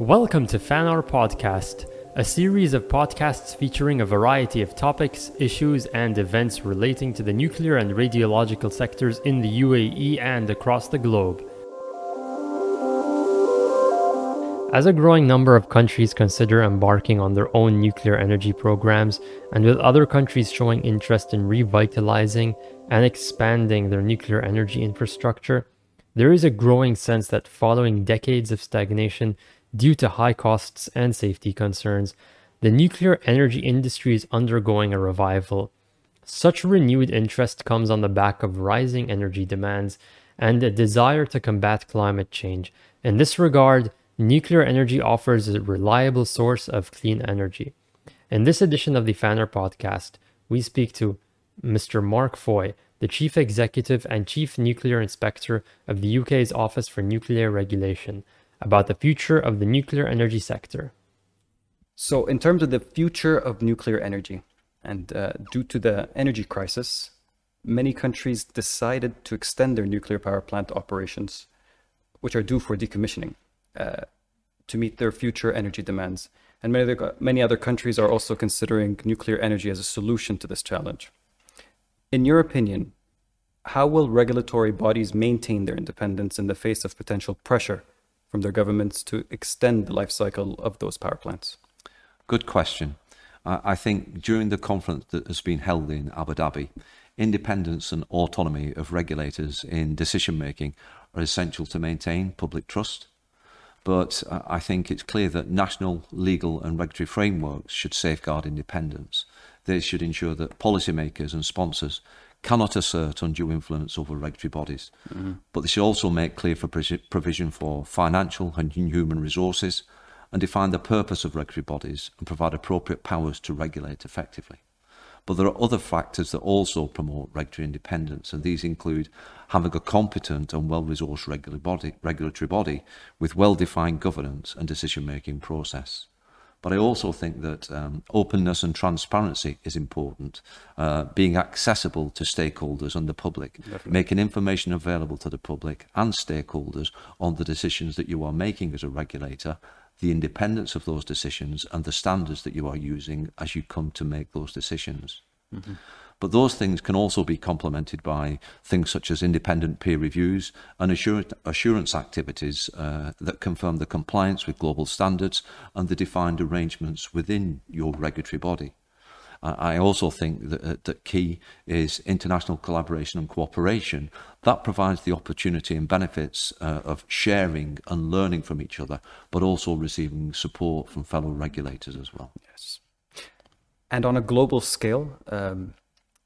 Welcome to FANR Podcast, a series of podcasts featuring a variety of topics, issues, and events relating to the nuclear and radiological sectors in the UAE and across the globe. As a growing number of countries consider embarking on their own nuclear energy programs, and with other countries showing interest in revitalizing and expanding their nuclear energy infrastructure, there is a growing sense that following decades of stagnation due to high costs and safety concerns, the nuclear energy industry is undergoing a revival. Such renewed interest comes on the back of rising energy demands and a desire to combat climate change. In this regard, nuclear energy offers a reliable source of clean energy. In this edition of the FANR podcast, we speak to Mr. Mark Foy, the Chief Executive and Chief Nuclear Inspector of the UK's Office for Nuclear Regulation, about the future of the nuclear energy sector. So, in terms of the future of nuclear energy, and uh, due to the energy crisis, many countries decided to extend their nuclear power plant operations, which are due for decommissioning uh, to meet their future energy demands. And many other, many other countries are also considering nuclear energy as a solution to this challenge. In your opinion, how will regulatory bodies maintain their independence in the face of potential pressure from their governments to extend the life cycle of those power plants? Good question. I think during the conference that has been held in Abu Dhabi, independence and autonomy of regulators in decision making are essential to maintain public trust but uh, I think it's clear that national legal and regulatory frameworks should safeguard independence. They should ensure that policymakers and sponsors cannot assert undue influence over regulatory bodies. Mm-hmm. But they should also make clear for provision for financial and human resources and define the purpose of regulatory bodies and provide appropriate powers to regulate effectively. But there are other factors that also promote regulatory independence, and these include having a competent and well-resourced regulatory body, regulatory body with well-defined governance and decision-making process. But I also think that um, openness and transparency is important, uh, being accessible to stakeholders and the public, Definitely. making information available to the public and stakeholders on the decisions that you are making as a regulator the independence of those decisions and the standards that you are using as you come to make those decisions. Mm-hmm. But those things can also be complemented by things such as independent peer reviews and assurance activities uh, that confirm the compliance with global standards and the defined arrangements within your regulatory body. I also think that, uh, that key is international collaboration and cooperation. That provides the opportunity and benefits uh, of sharing and learning from each other, but also receiving support from fellow regulators as well. Yes. And on a global scale, um,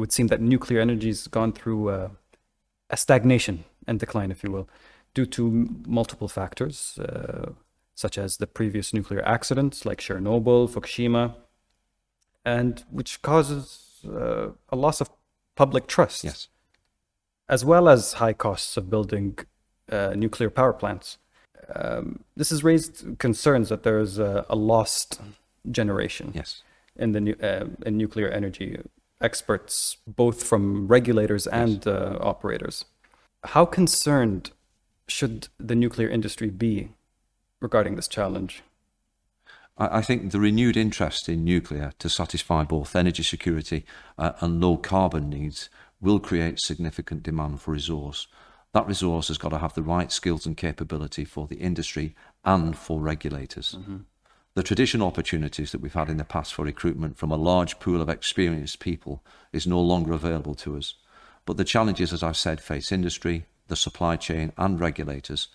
it would seem that nuclear energy has gone through uh, a stagnation and decline, if you will, due to multiple factors, uh, such as the previous nuclear accidents like Chernobyl, Fukushima, and which causes uh, a loss of public trust. Yes. As well as high costs of building uh, nuclear power plants. Um, this has raised concerns that there is a, a lost generation. Yes. In the uh, in nuclear energy, experts both from regulators and. Uh, operators. How concerned should the nuclear industry be regarding this challenge? I think the renewed interest in nuclear to satisfy both energy security uh, and low carbon needs will create significant demand for resource. That resource has got to have the right skills and capability for the industry and for regulators. Mm-hmm. The traditional opportunities that we've had in the past for recruitment from a large pool of experienced people is no longer available to us. But the challenges, as I've said, face industry, the supply chain, and regulators.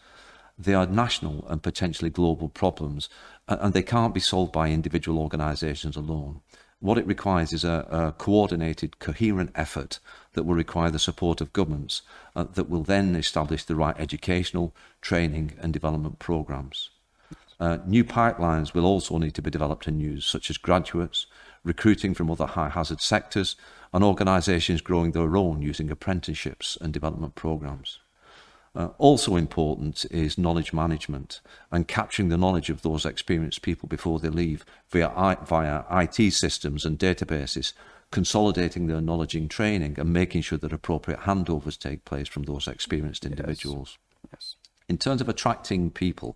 They are national and potentially global problems, and they can't be solved by individual organisations alone. What it requires is a, a, coordinated, coherent effort that will require the support of governments uh, that will then establish the right educational, training, and development programmes. Uh, new pipelines will also need to be developed and used, such as graduates, recruiting from other high hazard sectors, and organisations growing their own using apprenticeships and development programmes. Uh, also important is knowledge management and capturing the knowledge of those experienced people before they leave via, I, via IT systems and databases, consolidating their knowledge in training and making sure that appropriate handovers take place from those experienced individuals. Yes. Yes. In terms of attracting people,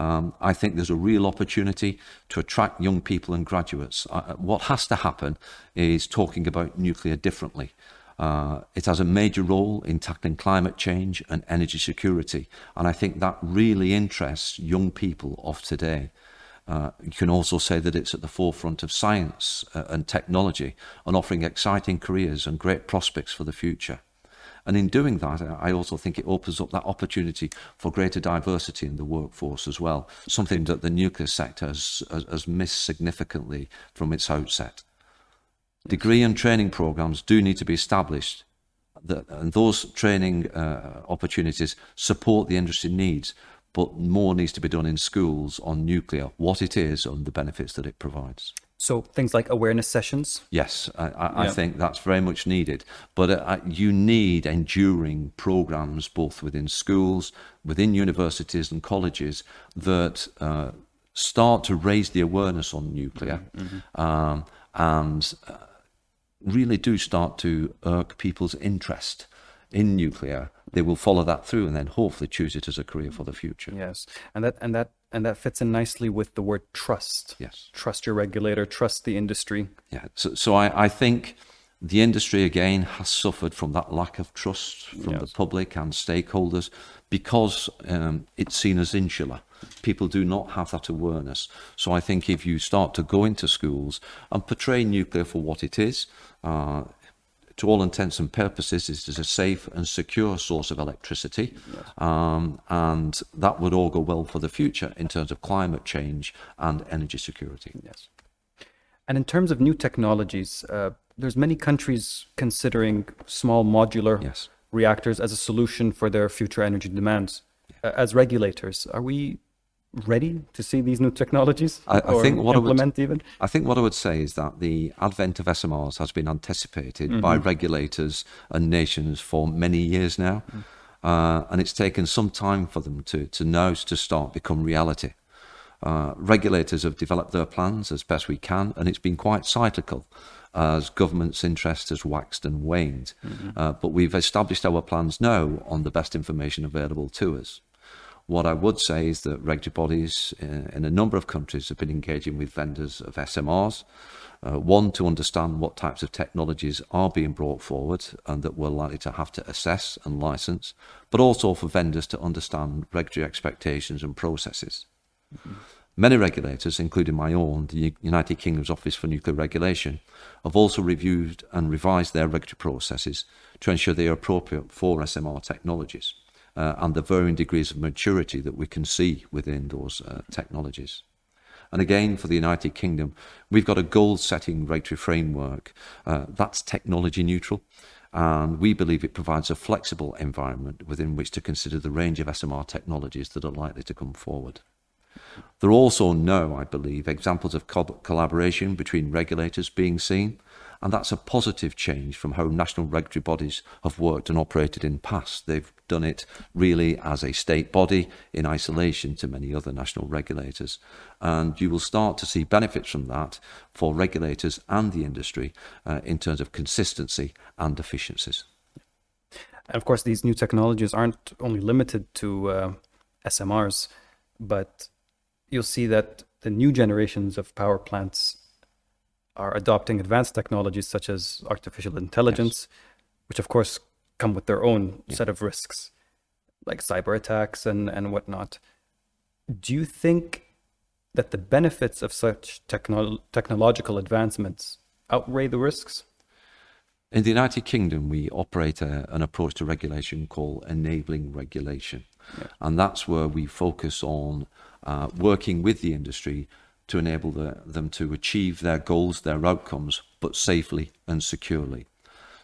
Um, I think there's a real opportunity to attract young people and graduates. Uh, what has to happen is talking about nuclear differently. Uh, it has a major role in tackling climate change and energy security, and I think that really interests young people of today. Uh, you can also say that it's at the forefront of science uh, and technology and offering exciting careers and great prospects for the future. And in doing that, I also think it opens up that opportunity for greater diversity in the workforce as well, something that the nuclear sector has, has missed significantly from its outset. Degree and training programs do need to be established, that, and those training uh, opportunities support the industry needs, but more needs to be done in schools on nuclear, what it is, and the benefits that it provides. So things like awareness sessions. Yes, I, I, yeah. I think that's very much needed. But uh, you need enduring programs both within schools, within universities and colleges that uh, start to raise the awareness on nuclear, mm-hmm. um, and uh, really do start to irk people's interest in nuclear they will follow that through and then hopefully choose it as a career for the future. Yes, and that and that and that fits in nicely with the word trust. Yes, trust your regulator, trust the industry. Yeah, so so I, I think the industry again has suffered from that lack of trust from yes. the public and stakeholders because um, it's seen as insular. People do not have that awareness. So I think if you start to go into schools and portray nuclear for what it is, uh, to all intents and purposes, it is a safe and secure source of electricity. Yes. Um, and that would all go well for the future in terms of climate change and energy security. Yes. And in terms of new technologies, uh, there's many countries considering small modular yes. reactors as a solution for their future energy demands. Uh, as regulators, are we ready to see these new technologies I, I think what implement I would, even? I think what I would say is that the advent of SMRs has been anticipated mm-hmm. by regulators and nations for many years now. Mm. Uh, and it's taken some time for them to, to now to start become reality. Uh, regulators have developed their plans as best we can, and it's been quite cyclical as government's interest has waxed and waned. Mm-hmm. Uh, but we've established our plans now on the best information available to us. What I would say is that regulatory bodies in, uh, a number of countries have been engaging with vendors of SMRs. Uh, one, to understand what types of technologies are being brought forward and that we're likely to have to assess and license, but also for vendors to understand regulatory expectations and processes. Mm-hmm. Many regulators, including my own, the United Kingdom's Office for Nuclear Regulation, have also reviewed and revised their regulatory processes to ensure they are appropriate for SMR technologies uh, and the varying degrees of maturity that we can see within those uh, technologies. And again, for the United Kingdom, we've got a goal setting regulatory framework uh, that's technology neutral. And we believe it provides a flexible environment within which to consider the range of SMR technologies that are likely to come forward. There are also no, I believe, examples of co- collaboration between regulators being seen, and that's a positive change from how national regulatory bodies have worked and operated in past. They've done it really as a state body in isolation to many other national regulators. And you will start to see benefits from that for regulators and the industry uh, in terms of consistency and efficiencies. And of course, these new technologies aren't only limited to uh, SMRs, but you'll see that the new generations of power plants are adopting advanced technologies such as artificial intelligence, yes. which of course come with their own yeah. set of risks, like cyber attacks and, and whatnot. Do you think that the benefits of such techno- technological advancements outweigh the risks? In the United Kingdom, we operate a, an approach to regulation called enabling regulation. Yeah. And that's where we focus on uh, working with the industry to enable the, them to achieve their goals, their outcomes, but safely and securely.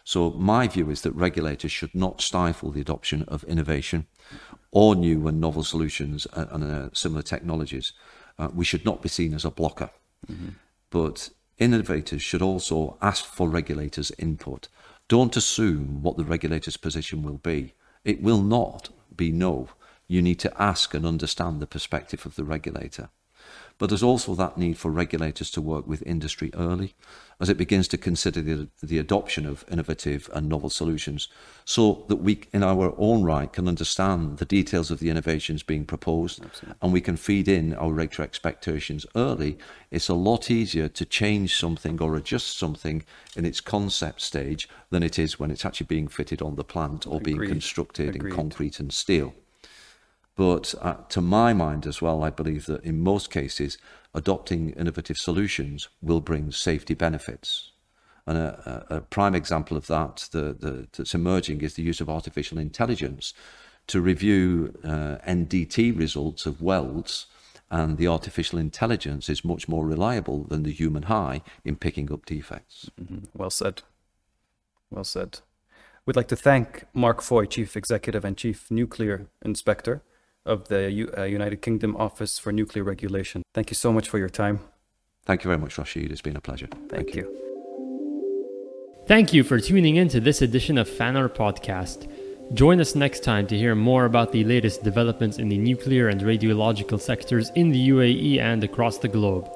So, my view is that regulators should not stifle the adoption of innovation or new and novel solutions and, uh, similar technologies. Uh, we should not be seen as a blocker. Mm-hmm. But innovators should also ask for regulators' input. Don't assume what the regulator's position will be. It will not be no. You need to ask and understand the perspective of the regulator. But there's also that need for regulators to work with industry early as it begins to consider the, the adoption of innovative and novel solutions so that we, in our own right, can understand the details of the innovations being proposed Absolutely. and we can feed in our regulatory expectations early. It's a lot easier to change something or adjust something in its concept stage than it is when it's actually being fitted on the plant or Agreed. being constructed Agreed. in concrete and steel. But uh, to my mind as well, I believe that in most cases, adopting innovative solutions will bring safety benefits. And a, a, prime example of that the, the, that's emerging is the use of artificial intelligence to review uh, NDT results of welds. And the artificial intelligence is much more reliable than the human eye in picking up defects. Mm-hmm. Well said. Well said. We'd like to thank Mark Foy, Chief Executive and Chief Nuclear Inspector, of the U- uh, United Kingdom Office for Nuclear Regulation. Thank you so much for your time. Thank you very much, Rashid. It's been a pleasure. Thank, Thank you. you. Thank you for tuning in to this edition of FANR Podcast. Join us next time to hear more about the latest developments in the nuclear and radiological sectors in the UAE and across the globe.